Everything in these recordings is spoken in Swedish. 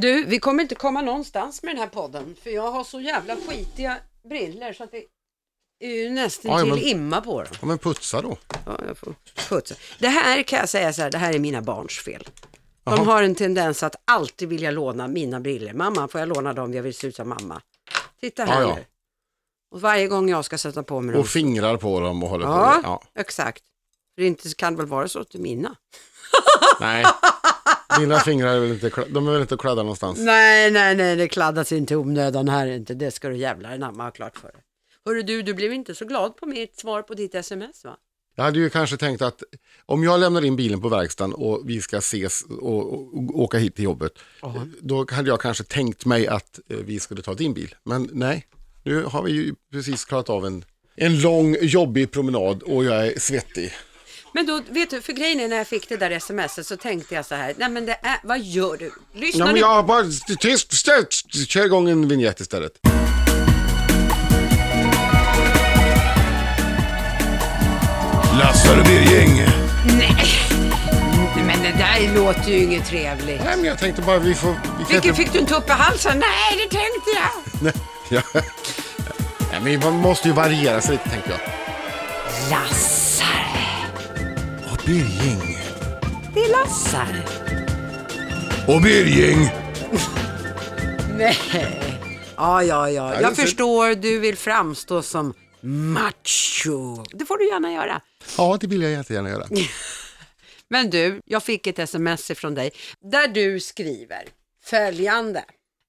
Du, vi kommer inte komma någonstans med den här podden för jag har så jävla skitiga briller så att det är ju nästan Ja, till men- imma på dem. Ja, men putsa då. Ja, jag får putsa. Det här kan jag säga så här, det här är mina barns fel. De Jaha. har en tendens att alltid vilja låna mina briller. Mamma, får jag låna dem? Jag vill se ut som mamma. Titta här Ja, ja. nu. Och varje gång jag ska sätta på mig dem. Och fingrar på dem och håller Ja, på. Ja. exakt. För det inte kan väl vara så till mina? Nej, dina fingrar är väl inte, de är väl inte kladda någonstans? Nej, nej, nej, det kladdas inte i onödan här inte. Det ska du jävlar anamma ha klart för dig. Hörru du, du blev inte så glad på mitt svar på ditt sms va? Jag hade ju kanske tänkt att om jag lämnar in bilen på verkstaden och vi ska ses och, och, åka hit till jobbet. Då hade jag kanske tänkt mig att eh, vi skulle ta din bil. Men nej, nu har vi ju precis klarat av en, en lång jobbig promenad och jag är svettig. Men då, vet du, för grejen är när jag fick det där smset så tänkte jag så här, nej men det är, vad gör du? Lyssna Ja, men jag har bara tyst, tyst, kör igång en vignett istället. Lassar och Birging. Nej, men det där låter ju inget trevligt. Nej, men jag tänkte bara vi får... Vi kan Vilken inte- fick du en tupp i halsen? Nej, det tänkte jag. Nej, ja. Nej, men man måste ju variera sig lite tänkte jag. Och Birging. det är Lassar. Och Birging. Nej. Ja, ja, ja. Jag förstår, du vill framstå som macho. Det får du gärna göra. Ja, det vill jag jättegärna göra. Men du, jag fick ett sms från dig där du skriver följande.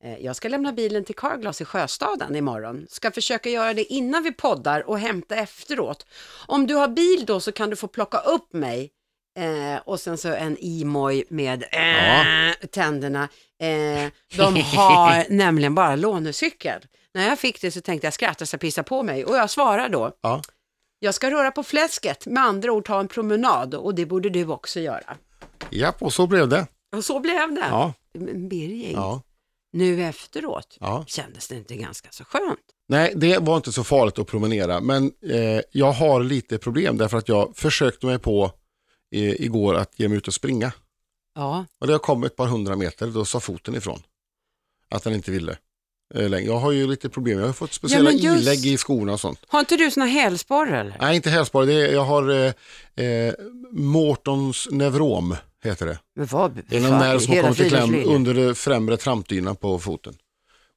Eh, Jag ska lämna bilen till Carglass i Sjöstaden imorgon. Ska försöka göra det innan vi poddar och hämta efteråt. Om du har bil då så kan du få plocka upp mig. Eh, och sen så en emoj med eh, tänderna. Eh, de har nämligen bara lånecykel. När jag fick det så tänkte jag skratta så jag pissar på mig och jag svarar då. Ja. Jag ska röra på fläsket, med andra ord ta en promenad och det borde du också göra. Japp, och så blev det. Och så blev det. Ja, Men Birging, ja, nu efteråt ja. kändes det inte ganska så skönt. Nej, det var inte så farligt att promenera, men eh, jag har lite problem därför att jag försökte mig på eh, igår att ge mig ut och springa. Ja, Och det har kommit ett par hundra meter, då sa foten ifrån. Att den inte ville. eh. Jag har ju lite problem, jag har fått speciella men just- ilägg i skorna och sånt. har inte du såna hälsporre? Nej, inte hälsporre, jag har eh, eh, Mortons neurom, heter det. Men vad? Det är någon nerv som har kommit i kläm under det främre trampdynan på foten.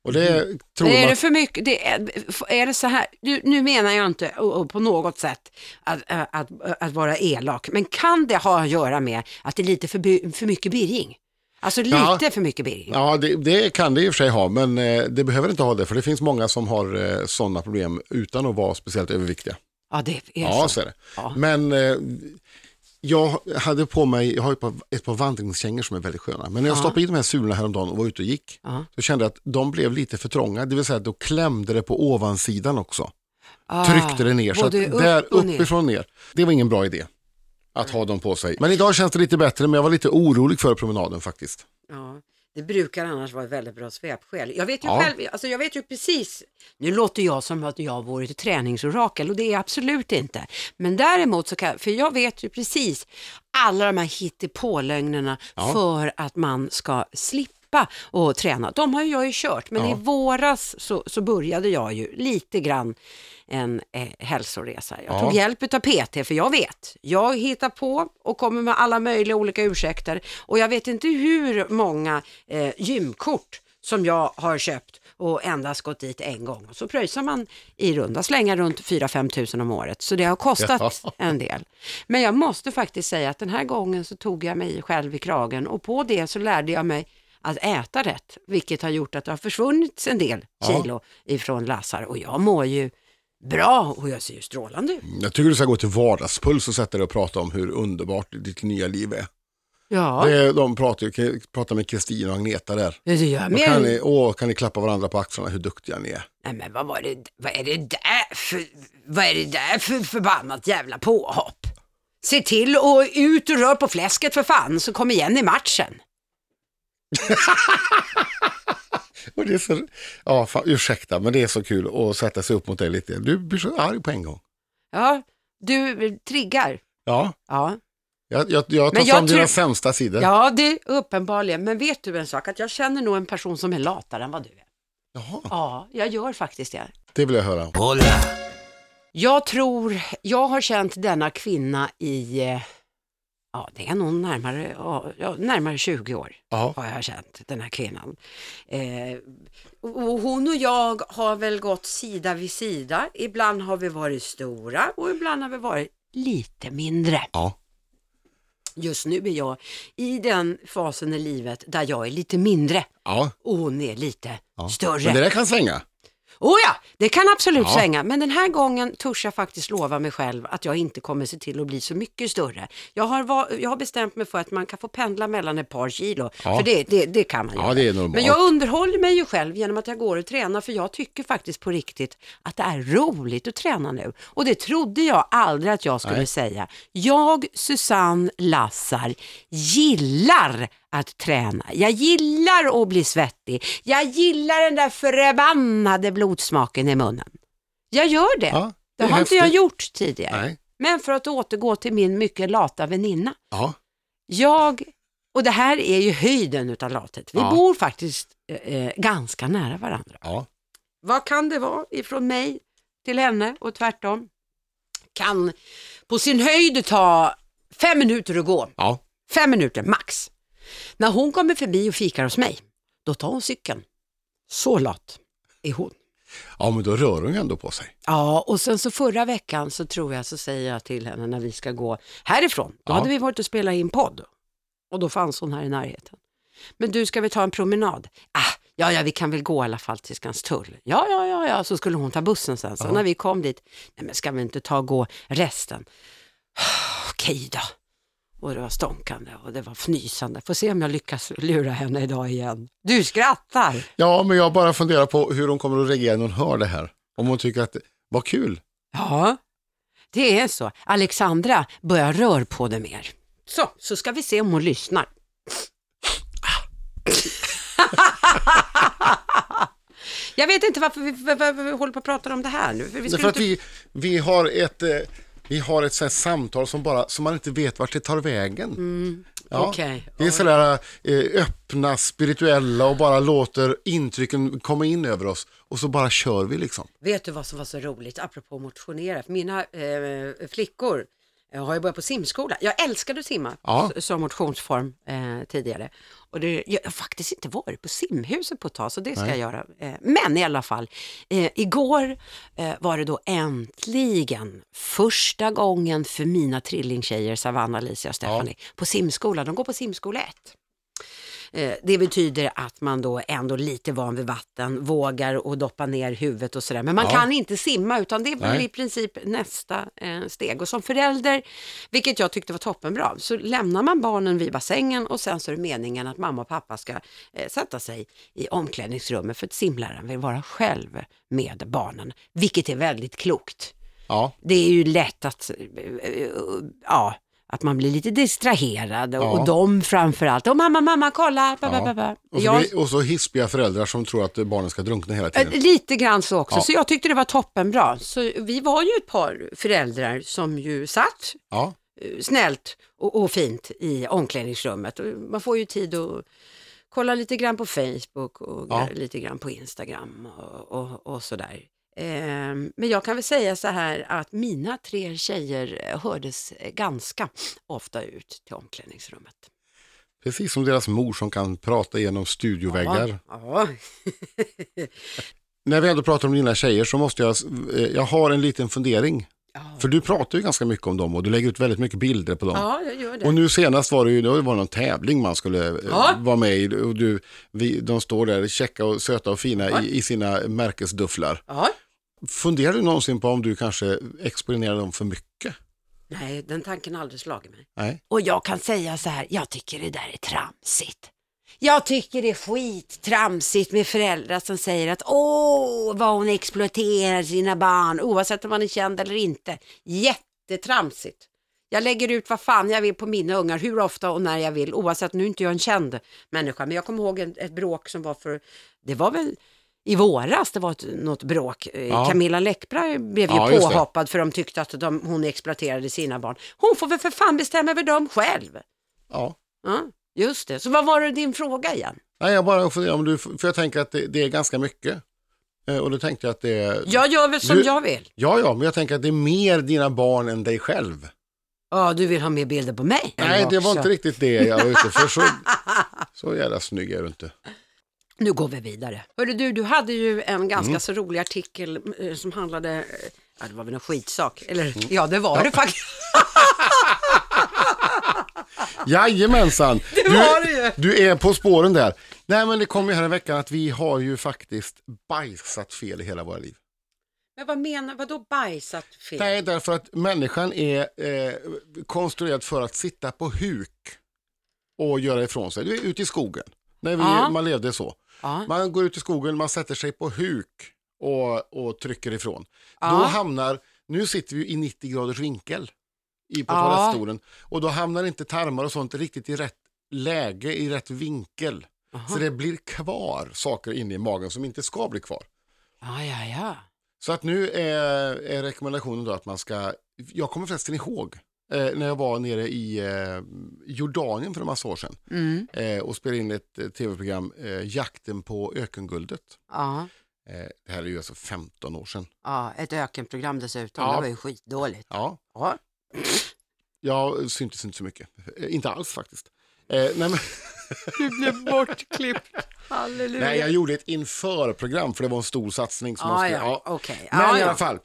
Och det tror Men är man... det för mycket, det är, är det så här, nu, nu menar jag inte och, och på något sätt att, att, att, att vara elak, men kan det ha att göra med att det är lite för, för mycket birring? Alltså lite Ja. för mycket birring? Ja, det, det kan det i och för sig ha, men eh, det behöver inte ha det, för det finns många som har eh, sådana problem utan att vara speciellt överviktiga. Ja, det är Ja, så. så är det. Ja. Men eh, jag hade på mig, jag har ett par, ett par vandringskängor som är väldigt sköna, men när jag Ja. stoppade i de här sulorna häromdagen och var ute och gick, Ja. så kände jag att de blev lite för trånga, det vill säga att då klämde det på ovansidan också. Ah, Tryckte det ner, så att upp där och ner. uppifrån ner. Det var ingen bra idé att ha dem på sig. Men idag känns det lite bättre, men jag var lite orolig för promenaden faktiskt. Ja, det brukar annars vara ett väldigt bra svepskäl. Jag vet ju Ja. själv, alltså jag vet ju precis, nu låter jag som att jag vore ett träningsorakel och det är jag absolut inte. Men däremot så kan, för jag vet ju precis alla de här hittepålögnerna Ja. för att man ska slippa och träna. De har ju jag ju kört, men Ja. i våras så, så började jag ju lite grann en eh, hälsoresa. Jag Ja. tog hjälp av PT för jag vet, jag hittar på och kommer med alla möjliga olika ursäkter och jag vet inte hur många eh, gymkort som jag har köpt och endast gått dit en gång. Och så pröjsar man i runda slängar runt 4-5 tusen om året. Så det har kostat Ja. en del. Men jag måste faktiskt säga att den här gången så tog jag mig själv i kragen och på det så lärde jag mig att äta rätt, vilket har gjort att det har försvunnit en del Ja. kilo ifrån Lassar och jag mår ju bra och jag ser ju strålande ut. Jag tycker du ska gå till vardagspuls och sätta dig och prata om hur underbart ditt nya liv är. Ja, Det är de pratar, pratar med Kristina och Agneta där. det gör Då kan, ni, åh, kan ni klappa varandra på axlarna hur duktiga ni är. Nej men vad var det, vad är det där för, vad är det där för förbannat jävla påhopp? Se till och ut och rör på fläsket för fan, så kom igen i matchen. Och det är så, ja, fan, ursäkta, men det är så kul att sätta sig upp mot dig lite. Du blir så arg på en gång. Ja, du triggar. Ja, Ja, Jag, jag, jag tar Men jag fram dina tror- sämsta sidor. Ja, det är uppenbarligen. Men vet du en sak? Att jag känner nog en person som är latare än vad du är. Jaha, Ja, jag gör faktiskt det. det vill jag höra. Hola. Jag tror, jag har känt denna kvinna i, eh, ja det är nog närmare, ja, närmare 20 år Ja. har jag känt den här kvinnan. Eh, och hon och jag har väl gått sida vid sida. Ibland har vi varit stora och ibland har vi varit lite mindre. Ja. Just nu är jag i den fasen i livet där jag är lite mindre Ja. och hon är lite större. Men det där kan svänga. Oh ja, det kan absolut Ja. svänga, men den här gången törs jag faktiskt lova mig själv att jag inte kommer se till att bli så mycket större. Jag har, va- jag har bestämt mig för att man kan få pendla mellan ett par kilo, Ja. för det, det, det kan man Ja, göra. det är normalt. Men jag underhåller mig ju själv genom att jag går och tränar, för jag tycker faktiskt på riktigt att det är roligt att träna nu. Och det trodde jag aldrig att jag skulle Nej. säga. Jag, Susanne Lassar, gillar att träna. Jag gillar att bli svettig. Jag gillar den där förbannade blodsmaken i munnen. Jag gör det. Ja, det är har inte jag häftigt. gjort tidigare. Nej. Men för att återgå till min mycket lata väninna. Ja. Jag, och det här är ju höjden utav lathet. Vi Ja. bor faktiskt eh, ganska nära varandra. Ja. Vad kan det vara ifrån mig till henne och tvärtom? Kan på sin höjd ta fem minuter att gå. Ja. Fem minuter max. När hon kommer förbi och fikar hos mig, då tar hon cykeln. Så lat är hon. ja, men då rör hon ju ändå på sig. Ja, och sen så förra veckan så tror jag så säger jag till henne när vi ska gå härifrån. Då Ja. hade vi varit och spelat in podd och då fanns hon här i närheten. Men du, ska vi ta en promenad? Ah, ja, ja, vi kan väl gå i alla fall till Skanstull. Ja, ja, ja, ja, så skulle hon ta bussen sen. Så Ja. när vi kom dit, nej men ska vi inte ta och gå resten? Okej då. Och det var stånkande och det var fnysande. Får se om jag lyckas lura henne idag igen. Du skrattar! Ja, men jag bara funderar på hur hon kommer att reagera när hon hör det här. Om hon tycker att, vad kul. Ja, det är så. Alexandra börjar rör på det mer. Så, så ska vi se om hon lyssnar. Jag vet inte varför vi, varför vi håller på att prata om det här nu. För vi Det för inte... vi, vi har ett, eh, vi har ett sånt samtal som, bara, som man inte vet vart det tar vägen. Ja. Mm, Okej. Det är sådär eh, öppna, spirituella och bara låter intrycken komma in över oss. Och så bara kör vi liksom. Vet du vad som var så roligt, apropå motionera? För mina eh, flickor eh, har ju börjat på simskola. Jag älskade att simma Ja. som motionsform eh, tidigare. Och det, jag har faktiskt inte varit på simhuset på ett tag, så det ska jag göra. Eh, men i alla fall, eh, igår eh, var det då äntligen första gången för mina trillingtjejer, Savanna, Alicia och Stephanie, på simskola. De går på simskola 1. Eh, Det betyder att man då ändå lite van vid vatten, vågar och doppa ner huvudet och sådär. Men man Ja. kan inte simma utan det är väl i princip nästa eh, steg. Och som förälder, vilket jag tyckte var toppenbra, så lämnar man barnen vid bassängen och sen så är det meningen att mamma och pappa ska eh, sätta sig i omklädningsrummet för att simläraren vill vara själv med barnen, vilket är väldigt klokt. Ja, Det är ju lätt att, ja, att man blir lite distraherad och, Ja. och de framförallt, och mamma, mamma, kolla, ba, Ja. ba, ba. och så, Jag, och så hispiga föräldrar som tror att barnen ska drunkna hela tiden. lite grann så också, Ja. så jag tyckte det var toppenbra. Så vi var ju ett par föräldrar som ju satt Ja, eh, snällt och, och fint i omklädningsrummet. Man får ju tid att kolla lite grann på Facebook och lite grann på Instagram och, och, och sådär. Ehm, Men jag kan väl säga så här att mina tre tjejer eh, hördes eh, ganska ofta ut till omklädningsrummet. precis som deras mor som kan prata genom studioväggar. Ja, När vi ändå pratar om dina tjejer så måste jag, eh, jag har en liten fundering. Ja. För du pratar ju ganska mycket om dem och du lägger ut väldigt mycket bilder på dem. ja jag gör det. Och nu senast var det ju, det var någon tävling man skulle eh, Ja. vara med i och du, vi, de står där checka och söta och fina i, i sina märkesdufflar. Ja. Funderar du någonsin på om du kanske exponerar dem för mycket? Nej, den tanken har aldrig slagit mig. Nej. Och jag kan säga så här, jag tycker det där är tramsigt. Jag tycker det är skittramsigt med föräldrar som säger att åh, vad hon exploaterar sina barn, oavsett om man är känd eller inte. Jättetramsigt. Jag lägger ut vad fan jag vill på mina ungar, hur ofta och när jag vill, oavsett, nu är inte jag en känd människa, men jag kommer ihåg ett, ett bråk som var för, det var väl i våras, det var ett, något bråk. Eh, Ja. Camilla Läckberg blev ju Ja, påhoppad för de tyckte att de, hon exploaterade sina barn. Hon får väl för fan bestämma över dem själv. Ja. Ja, just det. Så vad var det din fråga igen? Nej, jag bara funderar om du, för jag tänker att det, det är ganska mycket. Eh, Och då tänkte jag att det är... Jag gör väl som Du- jag vill. Ja, ja, men jag tänker att det är mer dina barn än dig själv. Ja, du vill ha mer bilder på mig? Nej, det var inte riktigt det jag var ute för. Så, så jävla snygg är du inte. Nu går vi vidare. Hörru du, du hade ju en ganska Mm. så rolig artikel eh, som handlade, ja det var väl en skitsak, eller Mm. ja det var det faktiskt. Jajamensan! Det var det ju. Du är på spåren där. Nej, men det kom ju här i veckan att vi har ju faktiskt bajsat fel i hela våra liv. Men vad menar, vadå bajsat fel? Nej, därför att människan är eh, konstruerad för att sitta på huk och göra ifrån sig. Du är ute i skogen, när vi, Ja. man levde så. Ja. Man går ut i skogen, man sätter sig på huk och, och trycker ifrån. Ja. Då hamnar, nu sitter vi i 90 graders vinkel i, på Ja. toalettstolen och då hamnar inte tarmar och sånt riktigt i rätt läge, i rätt vinkel. Så det blir kvar saker inne i magen som inte ska bli kvar. Ja, ja, ja. Så att nu är, är rekommendationen då att man ska, jag kommer förresten ihåg eh, när jag var nere i eh, Jordanien för en massa år sedan Mm. eh, och spelade in ett eh, tv-program, eh, Jakten på ökenguldet. Ja. Eh, det här är ju alltså 15 år sedan. ja, ett ökenprogram dessutom, Ja. det var ju skitdåligt. Ja, Ja. Jag syntes inte så mycket. Eh, inte alls faktiskt. Eh, nej, men, Du blev bortklippt, halleluja. nej, jag gjorde ett införprogram för det var en stor satsning. Som man Ja, skulle, ja, ja. okej. Men Ja, i ja. alla fall.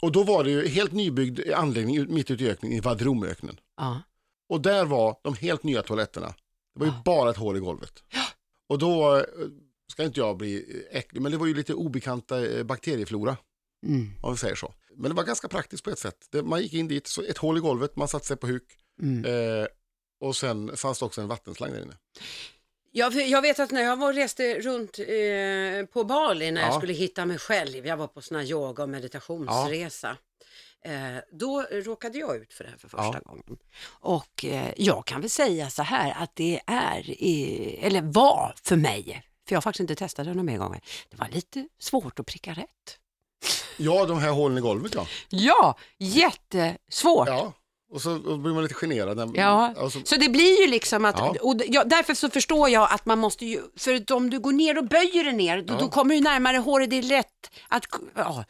Och då var det ju helt nybyggd anläggning mitt ute i öknen, i Vadromöknen. Ja. Och där var de helt nya toaletterna. Det var ju bara ett hål i golvet. Och då eh, ska inte jag bli äcklig, men det var ju lite obekanta eh, bakterieflora, Mm. om vi säger så. Men det var ganska praktiskt på ett sätt. Det, man gick in dit, så ett hål i golvet, man satte sig på huk. Mm. Eh, och sen fanns det också en vattenslang där inne. Jag, jag vet att när jag var reste runt eh, på Bali när jag Ja. skulle hitta mig själv, jag var på sån här yoga och meditationsresa. Eh, då råkade jag ut för det här för första Ja. gången. Och eh, jag kan väl säga så här att det är, eh, eller var för mig, för jag har faktiskt inte testat det några mer gånger, det var lite svårt att pricka rätt. Ja, de här hålen i golvet ja. Ja, jättesvårt. Ja, och så och blir man lite generad. Ja, alltså, så det blir ju liksom att, Ja. och ja, därför så förstår jag att man måste ju, för om du går ner och böjer dig ner, då, då kommer du närmare håret, det är lätt att, ja,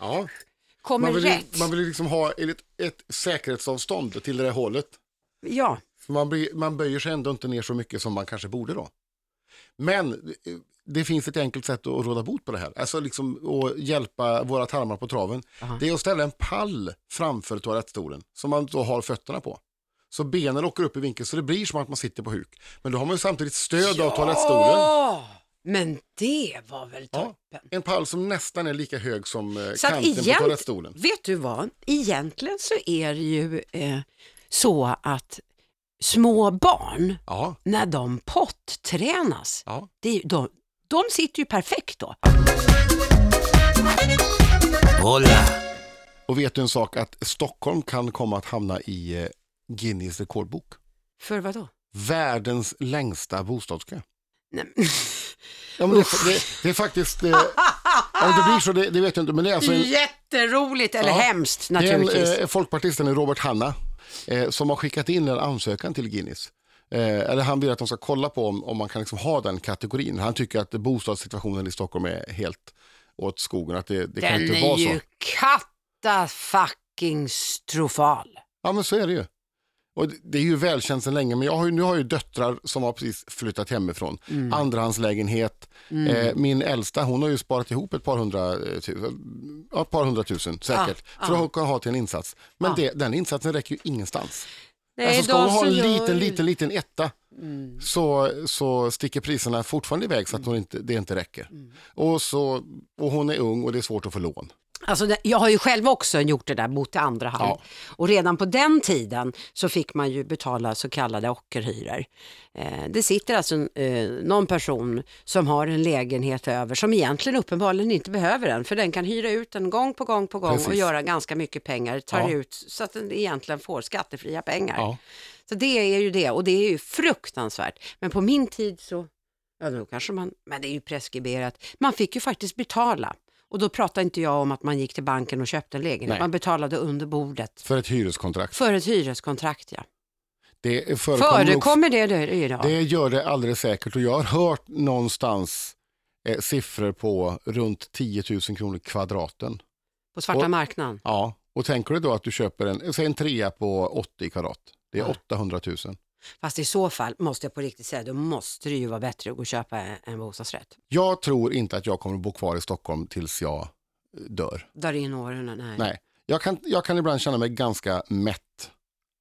kommer Man vill, rätt. man vill ju liksom ha ett, ett säkerhetsavstånd till det där hålet. Ja, För man, blir, man böjer sig ändå inte ner så mycket som man kanske borde då. Men eh, det finns ett enkelt sätt att råda bot på det här. Alltså liksom att hjälpa våra tarmar på traven. Det är att ställa en pall framför toalettstolen som man då har fötterna på. Så benen åker upp i vinkel så det blir som att man sitter på huk. Men då har man ju samtidigt stöd av toalettstolen. Men det var väl Ja, toppen. en pall som nästan är lika hög som eh, Så kanten på egent- toalettstolen. Vet du vad, egentligen så är det ju eh, så att små barn, Ja, när de pottränas, ja. det de, de sitter ju perfekt då. Hola. Och vet du en sak att Stockholm kan komma att hamna i eh, Guinness rekordbok. För vad då? Världens längsta bostadskö. Nej, Ja, men det, det, det är faktiskt, eh, om det blir så det, det vet jag inte, men det är alltså en, Jätteroligt, eller Ja. hemskt det är naturligtvis. en eh, folkpartisten Robert Hanna eh, som har skickat in en ansökan till Guinness. Eh, eller han vill att de ska kolla på om, om man kan liksom ha den kategorin. Han tycker att bostadssituationen i Stockholm är helt åt skogen, att det, det kan Den inte är vara så. ju katta fucking strofal. Ja, men så är det ju. Och det- är ju välkänt sedan länge, men jag har ju, nu har jag ju döttrar som har precis flyttat hemifrån. Mm. Andrahandslägenhet. Eh, min äldsta, hon har ju sparat ihop ett par hundra eh, ja, ett par hundratusen säkert, Ja, för att kunna ha till en insats. Men Ja. det, den insatsen räcker ju ingenstans. Nej, alltså ska hon ha en liten, Mm. liten, liten etta så, så sticker priserna fortfarande iväg så att hon inte, det inte räcker. Mm. Och, så, och hon är ung och det är svårt att få lån. Alltså, jag har ju själv också gjort det där, bott i andra hand. Ja. Och redan på den tiden så fick man ju betala så kallade ockerhyror. Eh, det sitter alltså eh, någon person som har en lägenhet över som egentligen uppenbarligen inte behöver den, för den kan hyra ut den gång på gång på gång och Precis. göra ganska mycket pengar, tar Ja. ut så att den egentligen får skattefria pengar. Ja. Så det är ju det och det är ju fruktansvärt. Men på min tid så, Ja, då kanske man, men det är ju preskriberat. Man fick ju faktiskt betala. Och då pratar inte jag om att man gick till banken och köpte en lägenhet. Nej. Man betalade under bordet. För ett hyreskontrakt. För ett hyreskontrakt, ja. Det förekommer, Förekommer det då idag? Det gör det alldeles säkert och jag har hört någonstans eh, siffror på runt 10 000 kronor kvadraten. På svarta Och- marknaden? Ja, och tänker du då att du köper en, säg en trea på 80 kvadrat. Det är Ja. 800 000. Fast i så fall måste jag på riktigt säga, då måste det ju vara bättre att gå och köpa en, bostadsrätt. Jag tror inte att jag kommer att bo kvar i Stockholm tills jag eh, dör. Där in åren, nej. Nej, jag kan, jag kan ibland känna mig ganska mätt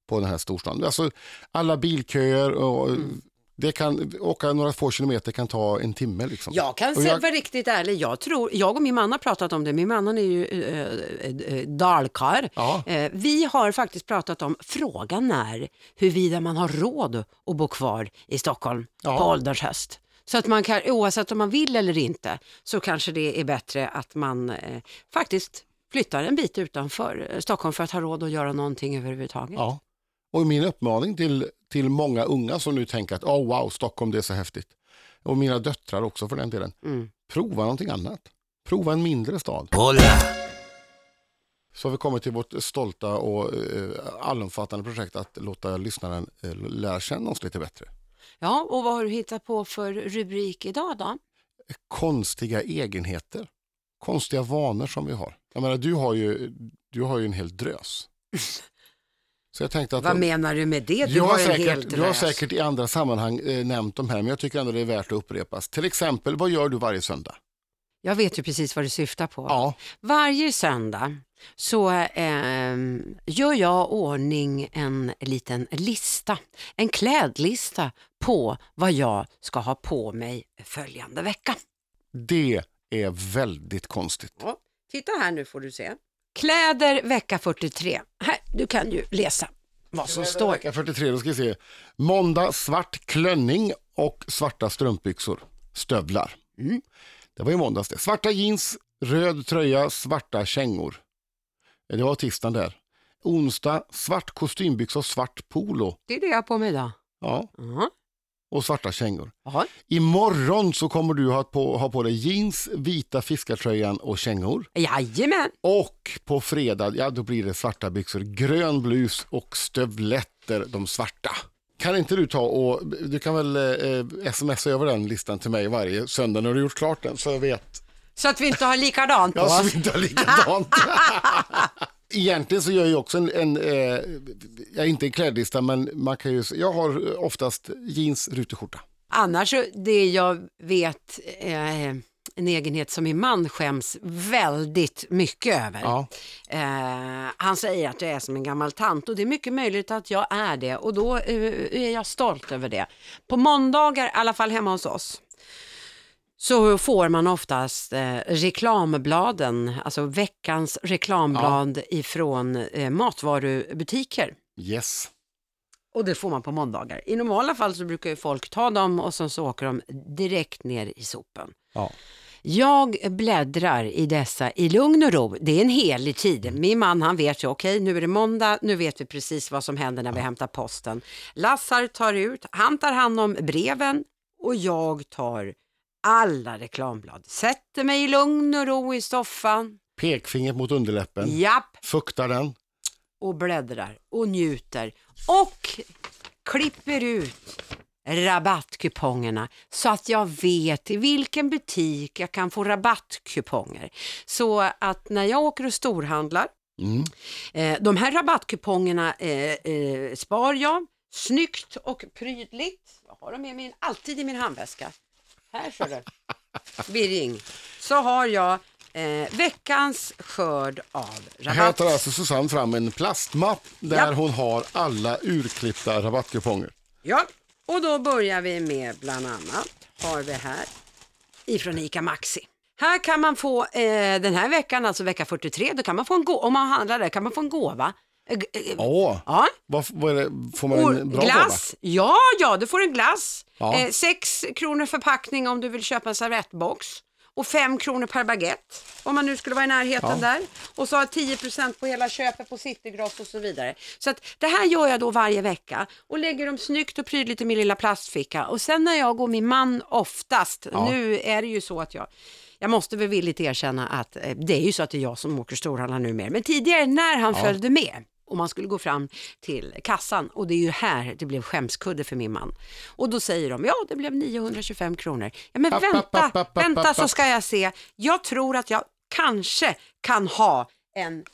på den här storstaden. Alltså, alla bilköer och Mm. Det kan, åka några få kilometer kan ta en timme. Liksom. Jag kan jag- vara riktigt ärlig, jag tror, jag och min man har pratat om det, min man är ju äh, äh, dalkar. Ja. Eh, vi har faktiskt pratat om frågan är huruvida man har råd att bo kvar i Stockholm Ja. på ålderns höst. Så att man kan, oavsett om man vill eller inte, så kanske det är bättre att man eh, faktiskt flyttar en bit utanför Stockholm för att ha råd att göra någonting överhuvudtaget. Ja. Och min uppmaning till, till många unga som nu tänker att oh, wow, Stockholm det är så häftigt. Och mina döttrar också för den delen. Mm. Prova någonting annat. Prova en mindre stad. Hola! Så har vi kommit till vårt stolta och eh, allomfattande projekt att låta lyssnaren eh, lära känna oss lite bättre. Ja, och vad har du hittat på för rubrik idag då? Konstiga egenheter. Konstiga vanor som vi har. Jag menar, du har ju, du har ju en hel drös. Så jag tänkte att Vad menar du med det? Du jag, har säkert, jag har säkert i andra sammanhang eh, nämnt de här, men jag tycker ändå det är värt att upprepas. Till exempel, vad gör du varje söndag? Jag vet ju precis vad du syftar på. Ja, Varje söndag så eh, gör jag ordning en liten lista, en klädlista på vad jag ska ha på mig följande vecka. det är väldigt konstigt. Ja, titta här nu får du se. Kläder vecka 43. Här, du kan ju läsa vad som står. Vecka 43, då ska vi se. Måndag svart klänning och svarta strumpbyxor. Stövlar. Mm. Det var i måndags det. Svarta jeans, röd tröja, svarta kängor. Eh, Det var tisdagen där. Onsdag svart kostymbyxa och svart polo. Det är det jag har på mig idag. Ja, Ja. Och svarta kängor. Ja. Imorgon så kommer du ha på, ha på dig jeans, vita fiskartröjan och kängor. Jajamän. Och på fredag, ja då blir det svarta byxor, grön blus och stövletter, de svarta. Kan inte du ta och, du kan väl eh, smsa över den listan till mig varje söndag när du gjort klart den så jag vet. Så att vi inte har likadant på Ja, så oss. vi inte har likadant. Egentligen så gör jag också en, en eh, ja, inte en klädlista men man kan ju, jag har oftast jeans, rutig skjorta. Annars, det jag vet, eh, en egenhet som min man skäms väldigt mycket över. Ja. Eh, han säger att jag är som en gammal tant och det är mycket möjligt att jag är det och då eh, är jag stolt över det. På måndagar, i alla fall hemma hos oss, så får man oftast eh, reklambladen, alltså veckans reklamblad ifrån eh, matvarubutiker. Yes. Och det får man på måndagar. I normala fall så brukar ju folk ta dem och sen så åker de direkt ner i sopen. Ja. Jag bläddrar i dessa i lugn och ro. Det är en helig tid. Min man han vet ju, okej nu är det måndag, nu vet vi precis vad som händer när vi hämtar posten. Lassar tar ut, han tar hand om breven och jag tar alla reklamblad. Sätter mig i lugn och ro i soffan, Pekfingret mot underläppen, japp, fuktar den. och bläddrar och njuter och klipper ut rabattkupongerna så att jag vet i vilken butik jag kan få rabattkuponger. Så att när jag åker och storhandlar, Mm. eh, de här rabattkupongerna eh, eh, spar jag snyggt och prydligt. Jag har dem i min, alltid i min handväska. Här ser du. Birring. Så har jag eh, veckans skörd av Här rabatt. tar alltså Susanne fram en plastmapp där Ja. hon har alla urklippta rabattkuponger. Ja, och då börjar vi med bland annat, har vi här, ifrån ICA Maxi. Här kan man få, eh, den här veckan, alltså vecka 43, då kan man få en gå- om man handlar där kan man få en gåva. Åh, Ja, vad, vad det? får man en bra gåva? glass. Ja, ja, du får en glass. Ja. Eh, sex kronor förpackning om du vill köpa en servettbox. och 5 kronor per baguette om man nu skulle vara i närheten där. Och så har 10% på hela köpet på Citygross och så vidare. Så att det här gör jag då varje vecka och lägger dem snyggt och prydligt i min lilla plastficka. Och sen när jag och min man oftast, nu är det ju så att jag jag måste väl villigt erkänna att eh, det är ju så att det är jag som åker storhandlar nu mer. Men tidigare när han följde med och man skulle gå fram till kassan och det är ju här det blev skämskudde för min man. Och då säger de, ja det blev 925 kronor. Ja men vänta, vänta så ska jag se. Jag tror att jag kanske kan ha en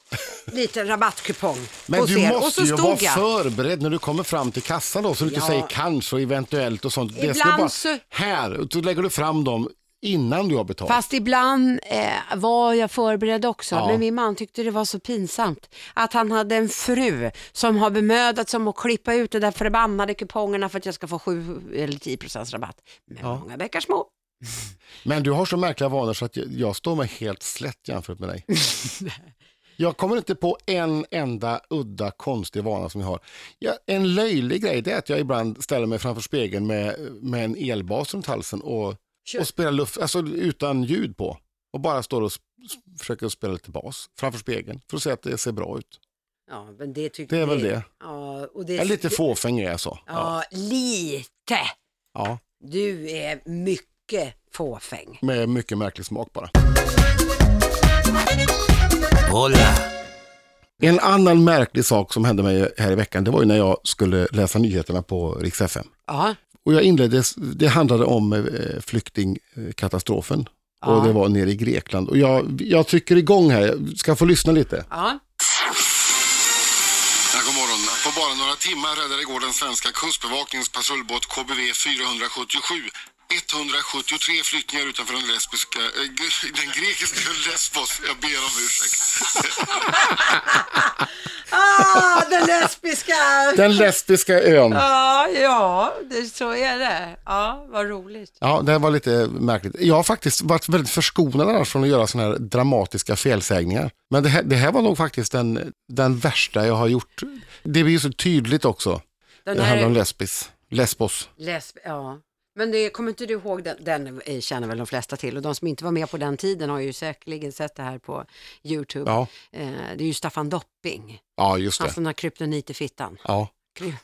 liten rabattkupong Men du er. Och måste så ju vara jag. förberedd när du kommer fram till kassan då, så du inte Ja. säger kanske och eventuellt och sånt. det Ibland bara, så- Här, då lägger du fram dem innan du har betalat. Fast ibland eh, var jag förberedd också, Ja. men min man tyckte det var så pinsamt att han hade en fru som har bemödat sig om att klippa ut de där förbannade kupongerna för att jag ska få 7 eller 10 procents rabatt. Men många bäckar små. Men du har så märkliga vanor så att jag, jag står mig helt slätt jämfört med dig. jag kommer inte på en enda udda konstig vana som jag har. Ja, en löjlig grej det är att jag ibland ställer mig framför spegeln med, med en elbas runt halsen och, Kör. och spelar luft, alltså utan ljud på. Och bara står och försöker spela lite bas framför spegeln för att se att det ser bra ut. Ja, men det tycker Det är väl det. Ja, och det Jag är lite fåfäng är jag så. Ja, lite. Ja, Du är mycket fåfäng. med mycket märklig smak bara. Hola. En annan märklig sak som hände mig här i veckan, det var ju när jag skulle läsa nyheterna på Rix FM. Ja, Och jag inledde, det handlade om eh, flyktingkatastrofen. Ja. Och det var nere i Grekland. Och jag, jag trycker igång här, jag ska få lyssna lite. ja. Ja, god morgon. På bara några timmar räddade igår den svenska kustbevakningens patrullbåt KBV 477 173 flyktingar utanför den lesbiska, äh, den grekiska Lesbos. Jag ber om ursäkt. Ah, den lesbiska! Den lesbiska ön. Ja, ja, det, så är det. Ja, vad roligt. Ja, det var lite märkligt. Jag har faktiskt varit väldigt förskonad annars från att göra sådana här dramatiska felsägningar. Men det här, det här var nog faktiskt den, den värsta jag har gjort. Det blir ju så tydligt också. Den Det handlar om lesbis, lesbos. lesb... Ja. Men det, kommer inte du ihåg den? Den eh, känner väl de flesta till och de som inte var med på den tiden har ju säkerligen sett det här på YouTube. Ja, Eh, det är ju Staffan Dopping, ja just han det. som har kryptonit i fittan. Ja. Kry-?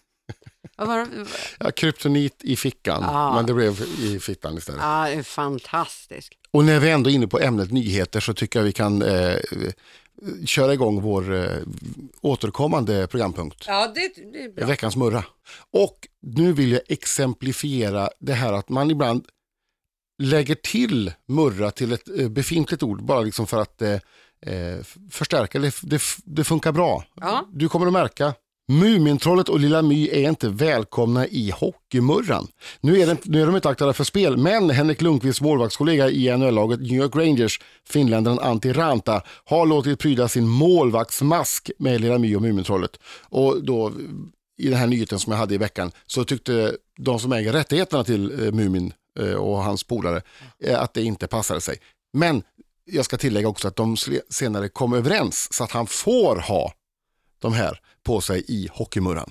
Ja, kryptonit i fickan, Ja. men det blev i fittan istället. Ja, det är fantastiskt. Och när vi ändå är inne på ämnet nyheter så tycker jag vi kan eh, köra igång vår eh, återkommande programpunkt. Ja, det, det är bra. Veckans murra. Och nu vill jag exemplifiera det här att man ibland lägger till murra till ett eh, befintligt ord bara liksom för att eh, eh, förstärka. Det, det, det funkar bra. Ja. Du kommer att märka. Mumintrollet och Lilla My är inte välkomna i hockeymurran. Nu är, det, nu är de inte aktuella för spel, men Henrik Lundqvists målvaktskollega i NHL-laget New York Rangers, finländaren Antti Ranta, har låtit pryda sin målvaktsmask med Lilla My och Mumintrollet. Och då i den här nyheten som jag hade i veckan så tyckte de som äger rättigheterna till eh, Mumin eh, och hans polare eh, att det inte passade sig. Men jag ska tillägga också att de senare kom överens så att han får ha de här på sig i hockeymurran.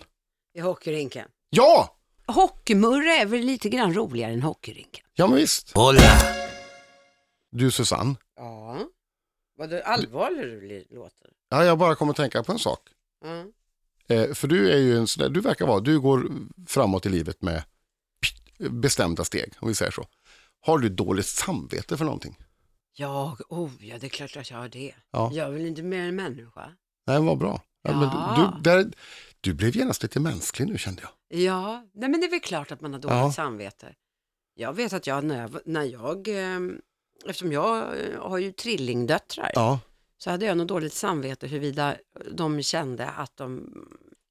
I hockeyrinken. Ja! Hockeymurra är väl lite grann roligare än hockeyrinken? Ja men visst. Hola. Du Susanne, Ja. Vad du allvarlig du li- låter. ja, jag bara kommer att tänka på en sak. Ja. Eh, för du är ju en sån där, du verkar vara, du går framåt i livet med bestämda steg, om vi säger så. Har du dåligt samvete för någonting? Jag, oh ja det är klart att jag har det. Ja. Jag är väl inte mer än människa. Nej, vad bra. Ja, men Ja. du, där, du blev genast lite mänsklig nu kände jag. Ja, nej men det är väl klart att man har dåligt Ja. samvete. Jag vet att jag, när jag, när jag eh, eftersom jag eh, har ju trillingdöttrar, Ja, så hade jag nog dåligt samvete huruvida de kände att de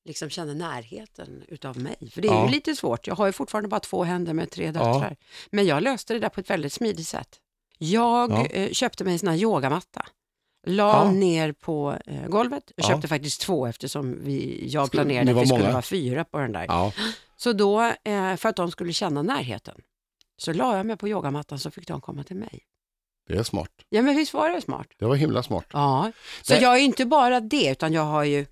liksom kände närheten utav mig. För det är Ja. ju lite svårt. Jag har ju fortfarande bara två händer med tre döttrar. Men jag löste det där på ett väldigt smidigt sätt. Jag Ja. eh, köpte mig en sån här yogamatta. La Ja. ner på eh, golvet. Jag Ja. köpte faktiskt två eftersom vi, jag planerade att vi skulle många? vara fyra på den där. ja. Så då, eh, för att de skulle känna närheten, så la jag mig på yogamattan så fick de komma till mig. det är smart. Ja men visst var det smart? Det var himla smart. Ja. Så Nej. jag är inte bara det, utan jag har ju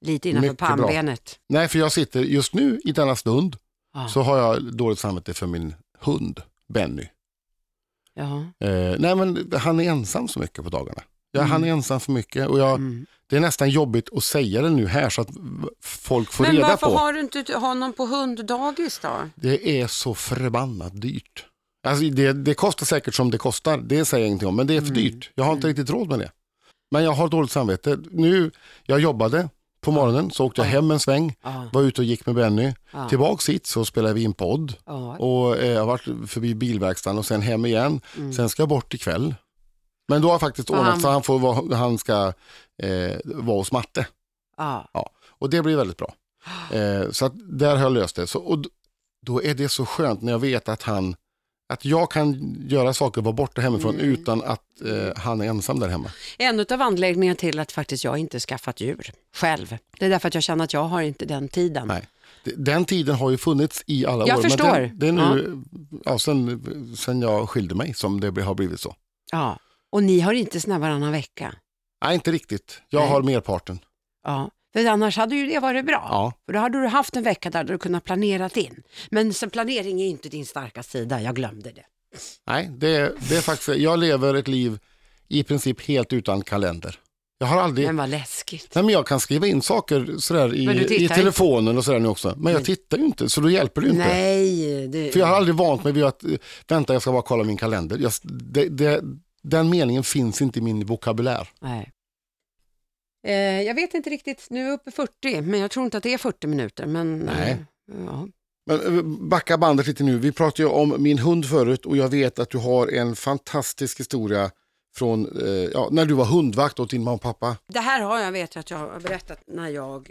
lite innanför Mycket bra. pannbenet. Nej, för jag sitter just nu i denna stund Ja. så har jag dåligt samvete för min hund Benny. Ja. Eh, nej men han är ensam så mycket på dagarna. Ja, Han är ensam för mycket och jag, Mm. det är nästan jobbigt att säga det nu här så att folk får Men reda varför på. har du inte honom på hunddagis då? Det är så förbannat dyrt. Alltså det, det kostar säkert som det kostar, det säger jag ingenting om, men det är för Mm. dyrt. Jag har inte riktigt råd med det. Men jag har dåligt samvete. Nu, jag jobbade på morgonen, så åkte jag hem en sväng, var ute och gick med Benny. Tillbaks hit så spelade vi in podd och eh, jag har varit förbi bilverkstaden och sen hem igen. Mm. Sen ska jag bort ikväll. Men då har jag faktiskt ordnat han- så han, får vara, han ska eh, vara hos matte. Ja. Och det blir väldigt bra. Eh, så där har jag löst det. Så, och då är det så skönt när jag vet att han att jag kan göra saker och vara borta hemifrån Mm. utan att eh, han är ensam där hemma. En av anledningarna till att faktiskt jag inte skaffat djur själv, det är därför att jag känner att jag har inte den tiden. Nej. Den tiden har ju funnits i alla Jag år. förstår. Men det, det är nu, ja. sen, sen jag skilde mig som det har blivit så. Ja. Och ni har inte sån här varannan vecka. Nej, inte riktigt. Jag Nej. har merparten. Ja. För annars hade ju det varit bra. Ja. För då hade du haft en vecka där du kunnat planera in. Men sen planering är inte din starka sida, jag glömde det. Nej, det, det är faktiskt, jag lever ett liv i princip helt utan kalender. Jag har aldrig, Men vad läskigt. nej men jag kan skriva in saker sådär i, Men i telefonen och sådär nu också. Men jag tittar ju inte, så då hjälper det ju inte. Nej, det... För jag har aldrig vant mig vid att, vänta jag ska bara kolla min kalender. Jag, det, det, den meningen finns inte i min vokabulär. Nej. Eh, jag vet inte riktigt, nu är jag uppe i 40, men jag tror inte att det är 40 minuter. Men, Nej. eh, ja. Men eh, backa bandet lite nu. Vi pratade ju om min hund förut och jag vet att du har en fantastisk historia från eh, ja, när du var hundvakt åt din mamma och pappa. Det här har jag vet att jag har berättat när jag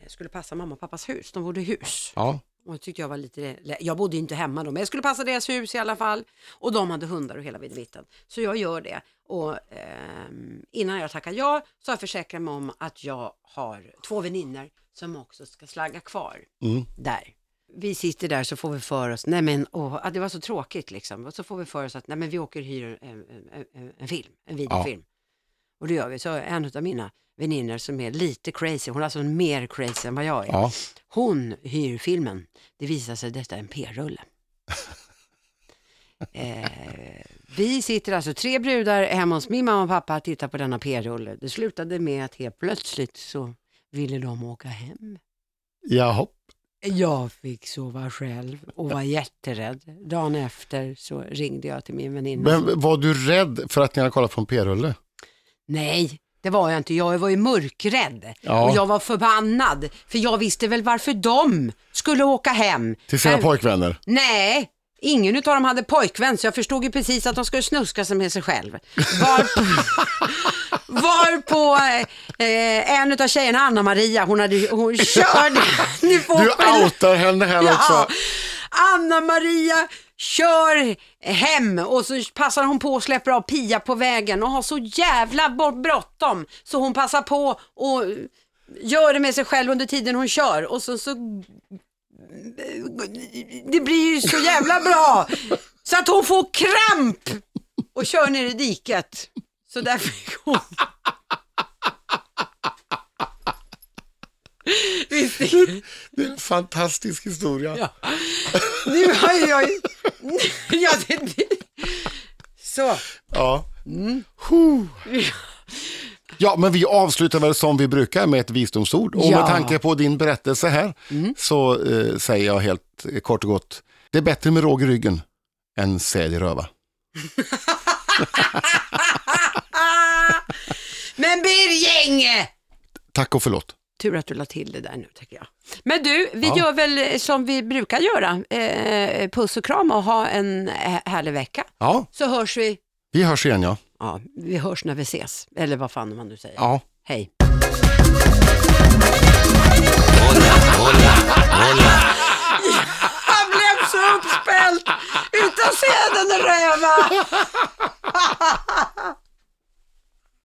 eh, skulle passa mamma och pappas hus. De bodde i hus. Ja, Och tyckte jag var lite, jag bodde inte hemma då, men jag skulle passa deras hus i alla fall. Och de hade hundar och hela vidvitten. Så jag gör det. Och ehm, innan jag tackar ja så har jag försäkrat mig om att jag har två väninnor som också ska slagga kvar Mm. där. Vi sitter där så får vi för oss, nej men åh, ah, det var så tråkigt liksom. Och så får vi för oss att nej men vi åker och hyr en, en, en, en film, en videofilm. Och det gör vi. Så en av mina väninnor som är lite crazy, hon är alltså mer crazy än vad jag är. ja. Hon hyr filmen. Det visar sig att detta är en p-rulle. eh, vi sitter alltså tre brudar hemma hos min mamma och pappa och tittar på denna p-rulle. Det slutade med att helt plötsligt så ville de åka hem. Jaha. Jag fick sova själv och var jätterädd. Dagen efter så ringde jag till min väninna. Men var du rädd för att ni hade kollat på en p-rulle? Nej, det var jag inte. Jag var ju mörkrädd. Ja. Och jag var förbannad. För jag visste väl varför de skulle åka hem. Till sina Här- pojkvänner? Nej, ingen av dem hade pojkvän så jag förstod ju precis att de skulle snuska sig med sig själv. Varpå, varpå eh, en av tjejerna, Anna-Maria, hon, hade, hon körde... Du outar henne här Ja, också. Anna-Maria kör hem och så passar hon på att släppa av Pia på vägen och har så jävla bråttom så hon passar på och gör det med sig själv under tiden hon kör och så, så det blir ju så jävla bra så att hon får kramp och kör ner i diket. Så där fick hon... Det är en fantastisk historia. Ja. Nu har jag ju... Ja, det, det. Så. Ja. Huh. Ja, men vi avslutar väl som vi brukar med ett visdomsord. Och Ja. med tanke på din berättelse här så eh, säger jag helt eh, kort och gott, det är bättre med råg i ryggen än säd i röva. Men Birging! Tack och förlåt. Tur att du la till det där nu tycker jag. Men du, vi Ja. gör väl som vi brukar göra. Eh, puss och kram och ha en hä- härlig vecka. Ja, Så hörs vi. vi hörs igen ja. Ja, vi hörs när vi ses. Eller vad fan man nu säger. Ja. Hej. Han blev så uppspelt utan säden röva.